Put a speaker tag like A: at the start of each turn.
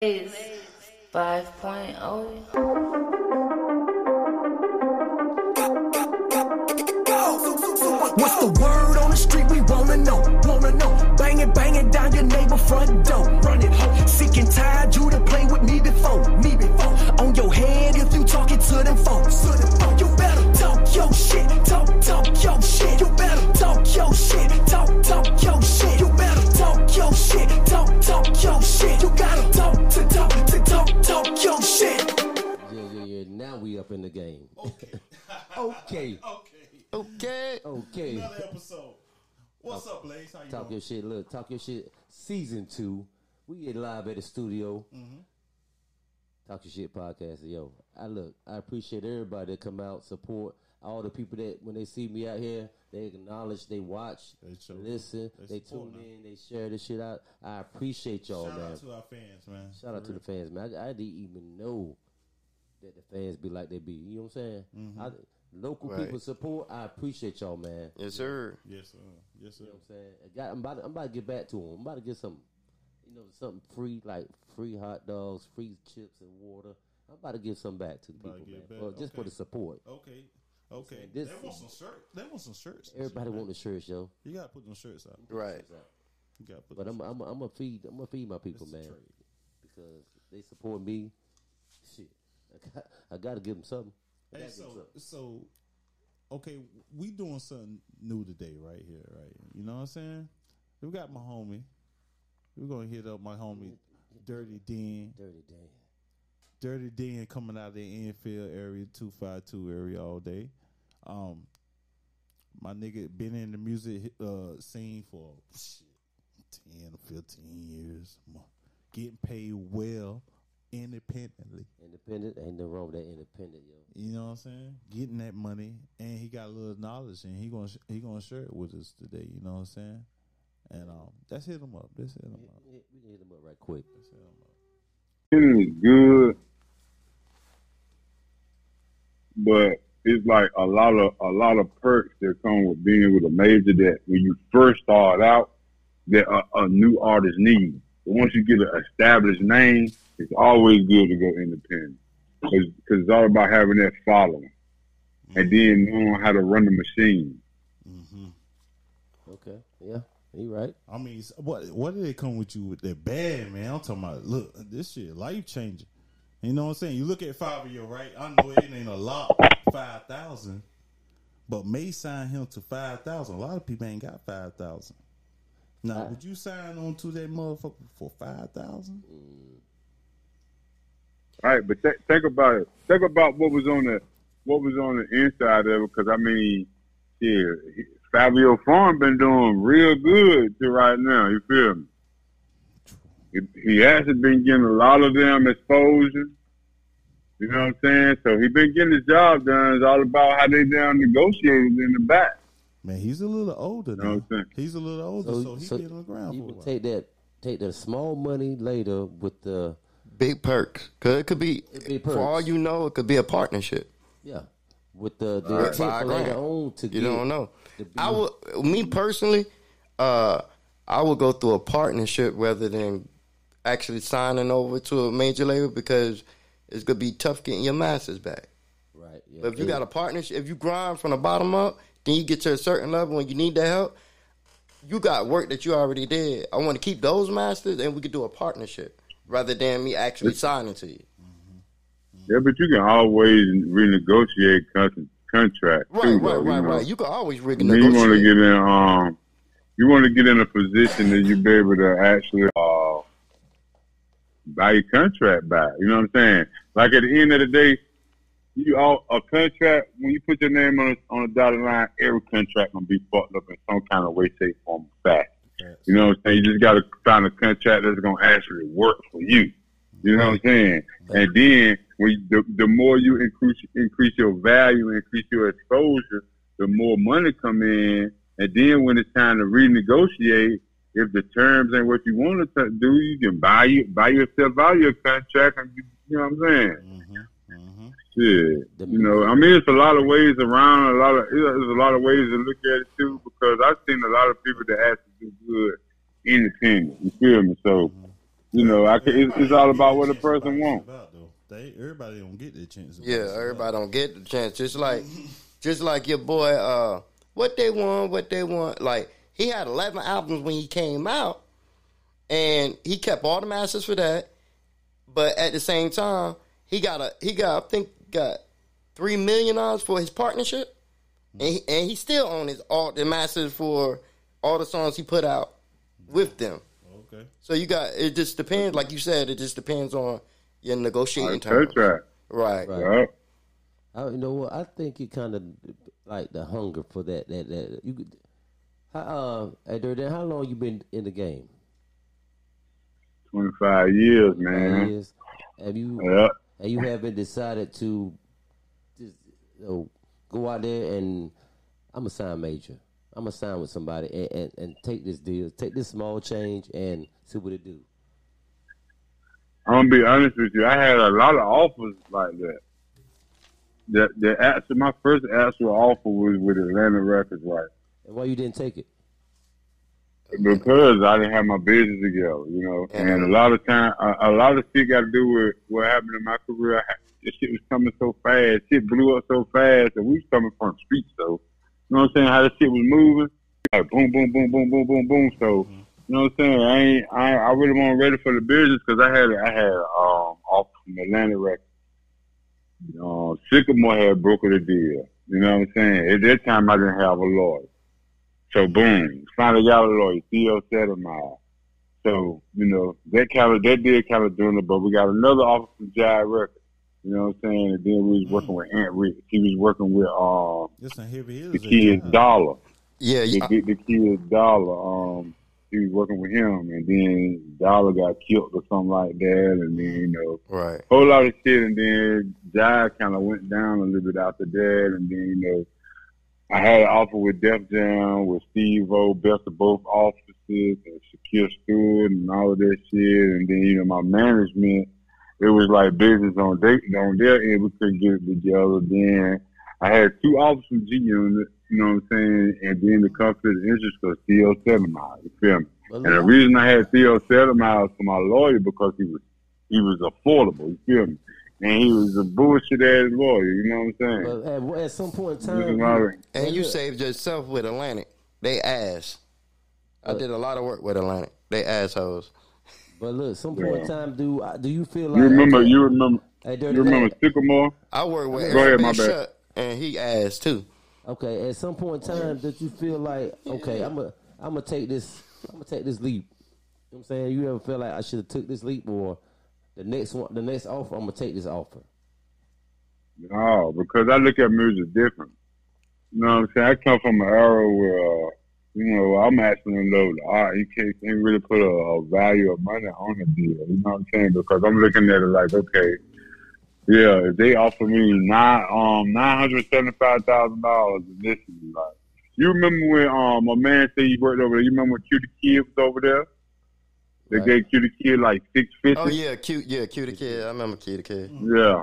A: Is 5.0.
B: What's the word on the street? We wanna know, wanna know. Banging, banging down your neighbor front door. Run it home. Sick and tired, you to play with me before,
C: we up in the game.
D: Okay.
C: okay.
D: Okay.
E: Okay.
C: Okay.
D: Another episode. What's up, Blaze? How you
C: Talk
D: doing?
C: your shit. Look, talk your shit. Season two. We get live at the studio.
D: Mm-hmm.
C: Talk your shit podcast. Yo, I look. I appreciate everybody that come out support. All the people that when they see me out here, they acknowledge, they watch,
D: They
C: listen,
D: they
C: they, tune
D: now.
C: in, they share this shit out. I appreciate y'all,
D: Shout
C: man.
D: out to our fans, man.
C: Shout out to the fans, man. I, I didn't even know that the fans be like they be. You know what I'm saying?
D: Mm-hmm.
C: I, local
E: Right.
C: people support. I appreciate y'all, man.
E: Yes, sir.
D: Yes, sir. Yes, sir.
C: You know what I'm saying? I got, I'm, about to, I'm about to get back to them. I'm about to get some, you know, something free, like free hot dogs, free chips and water. I'm about to give some back to the people, man.
D: back.
C: Well, just for the support.
D: Okay. Okay.
C: saying this-
D: they want some shirts. They want some shirts.
C: Everybody want the shirts, yo.
D: You gotta put them shirts out.
E: Right.
D: You gotta put.
C: But
D: them
C: I'm, I'm, I'm gonna feed, I'm gonna feed my people,
D: It's
C: man, because they support me. I got, I got to give them something.
D: Hey,
C: gotta
D: so
C: something.
D: so okay, we doing something new today, right here, right? You know what I'm saying? We got my homie. We're gonna hit up my homie, Dirty Den.
C: Dirty damn.
D: Dirty Den coming out of the Enfield area, two five two area all day. Um, my nigga been in the music uh, scene for shit, ten or fifteen years, getting paid well, independently.
C: Independent, ain't nothing wrong with that independent, yo.
D: You know what I'm saying? Getting that money, and he got a little knowledge, and he gonna he gonna share it with us today. You know what I'm saying? And um, let's hit him up. Let's hit him up.
C: We we can hit them up right quick.
D: Let's hit him up.
F: It is good, but it's like a lot of a lot of perks that come with being with a major that when you first start out that a, a new artist needs. But once you get an established name, it's always good to go independent because it's all about having that following and mm-hmm. then knowing how to run the machine. Mm-hmm.
C: Okay, yeah, you right.
D: I mean, what what did they come with you with that bad man? I'm talking about. Look, this shit life changing. You know what I'm saying? You look at Fabio, right? I know it ain't a lot, five thousand, but May signed him to five thousand. A lot of people ain't got five thousand. Now, would you sign on to that motherfucker for five thousand?
F: All right, but th- think about it. Think about what was on the what was on the inside of it, because I mean, yeah, Fabio Farm been doing real good to right now. You feel me? He, he hasn't been getting a lot of them exposure. You know what I'm saying? So he been getting his job done. It's all about how they down negotiated in the back.
D: Man, he's a little older now.
F: what
D: He's a little older, so, he
C: so
D: been on the ground for a while.
C: take that, take the small money later with the
E: Big perks. Cause it could be,
C: It'd be
E: for all you know, it could be a partnership.
C: yeah, with the the
E: Right. Five
C: for later
E: grand.
C: on to
E: You
C: get.
E: don't know. I would, me personally, uh, I would go through a partnership rather than actually signing over to a major label because it's gonna be tough getting your masters back.
C: Right. Yeah.
E: But if you
C: Yeah.
E: got a partnership, if you grind from the bottom up, then you get to a certain level when you need that help. You got work that you already did. I want to keep those masters, and we could do a partnership rather than me actually signing to you.
F: Yeah, but you can always renegotiate con- contract.
E: Right,
F: too,
E: right,
F: though, you
E: right,
F: know?
E: right. You can always
F: I you want to get in, um, you want to get in a position that you be able to actually uh, buy your contract back. You know what I'm saying? Like at the end of the day, you all a contract when you put your name on a, on a dotted line, every contract gonna be fucked up in some kind of way, shape, form, or fact. You know what I'm saying? You just got to find a contract that's gonna actually work for you. You know what I'm saying? And then when you, the, the more you increase increase your value, increase your exposure, the more money come in. And then when it's time to renegotiate, if the terms ain't what you want to do, you can buy you buy yourself out of your contract, and you, you know what I'm saying?
D: Mm-hmm. Mm-hmm.
F: Shit.
C: The-
F: You know, I mean, it's a lot of ways around. A lot of there's a lot of ways to look at it too, because I've seen a lot of people that actually do good independent. You feel me? So You know, I can, it's, it's all about what the person wants.
D: About. They everybody don't get the chance.
E: Yeah, everybody don't get the chance. Just like, just like your boy, uh, what they want, what they want. Like he had eleven albums when he came out, and he kept all the masters for that. But at the same time, he got a he got I think got three million dollars for his partnership, and he, and he still owns his all the masters for all the songs he put out with them.
D: Okay.
E: So you got it. Just depends, like you said, it just depends on your negotiating terms.
F: Right.
E: Right.
C: Right. I, you know what? I think it kind of like the hunger for that. That that you could. How, uh, hey, Durden, how long you been in the game?
F: 25 years, man.
C: years. Have you
F: Yep.
C: And you haven't decided to just you know, go out there and I'm a sign major. I'm gonna sign with somebody and, and, and take this deal, take this small change and see what it do.
F: I'm gonna be honest with you. I had a lot of offers like that. The the actual, my first actual offer was with Atlantic Records, right?
C: And why you didn't take it?
F: Because I didn't have my business together, you know. And a lot of time, a, a lot of shit got to do with what happened in my career. I, this shit was coming so fast, shit blew up so fast, and we was coming from the streets, so you know what I'm saying? How the shit was moving, like boom, boom, boom, boom, boom, boom, boom. So you know what I'm saying? I ain't, I, I really wasn't ready for the business because I had, I had um off from Atlantic Records. Uh, Sycamore had brokered a deal. You know what I'm saying? At that time, I didn't have a lawyer. So boom, finally got a lawyer, Theo Settlemire. So, you know, that kind of, that did kind of doing it, but we got another offer from Jive Records. You know what I'm saying? And then we was working with Aunt Rick. He was working with,
D: There's some heavy
F: the
D: hitters. at
F: kid
D: that.
F: Dolla.
E: Yeah,
F: The,
E: yeah.
F: the, the kid Dolla, um, he was working with him and then Dolla got killed or something like that. And then, you know,
E: Right.
F: whole lot of shit, and then Jive kind of went down a little bit after that, and then you know, I had an offer with Def Jam with Steve O, best of both offices, and Shakir Stewart, and all of that shit, and then you know my management, it was like business on they on their end, we couldn't get it together. Then I had two offers from G Unit, you know what I'm saying, and then the conflict of interest was Theo Settlemire, you feel me?
C: But
F: And the reason I had Theo Settlemire for my lawyer because he was he was affordable, you feel me? And he was a bullshit ass lawyer, you know what I'm saying?
C: but at, at some point in time,
F: my-
C: you-
E: And you saved yourself with Atlantic. They ass. I did a lot of work with Atlantic. They assholes.
C: But look, some point in time, do uh, do you feel like
F: you remember you remember
C: Hey, Dirty
F: you remember Sycamore?
E: I work with
F: Go ahead, my bad.
E: Shut, and he ass too.
C: Okay, at some point in time, that you feel like, okay, I'm gonna I'm gonna take this I'm gonna take this leap. You know what I'm saying? You ever feel like I should have took this leap or the next one the next offer, I'm gonna take this offer.
F: No, because I look at music different. You know what I'm saying? I come from an era where, uh, you know, I'm in love with art. You can't, can't really put a, a value of money on a deal. You know what I'm saying? Because I'm looking at it like, okay, yeah, if they offer me nine um nine hundred seventy five thousand dollars initially, like you remember when um my man said he worked over there, you remember when Cutie Kid was over there? They
C: Right.
F: gave Cutie Kid like six oh, fifty.
E: Oh yeah, cute. Yeah, cute kid. I remember cute kid.
F: Yeah.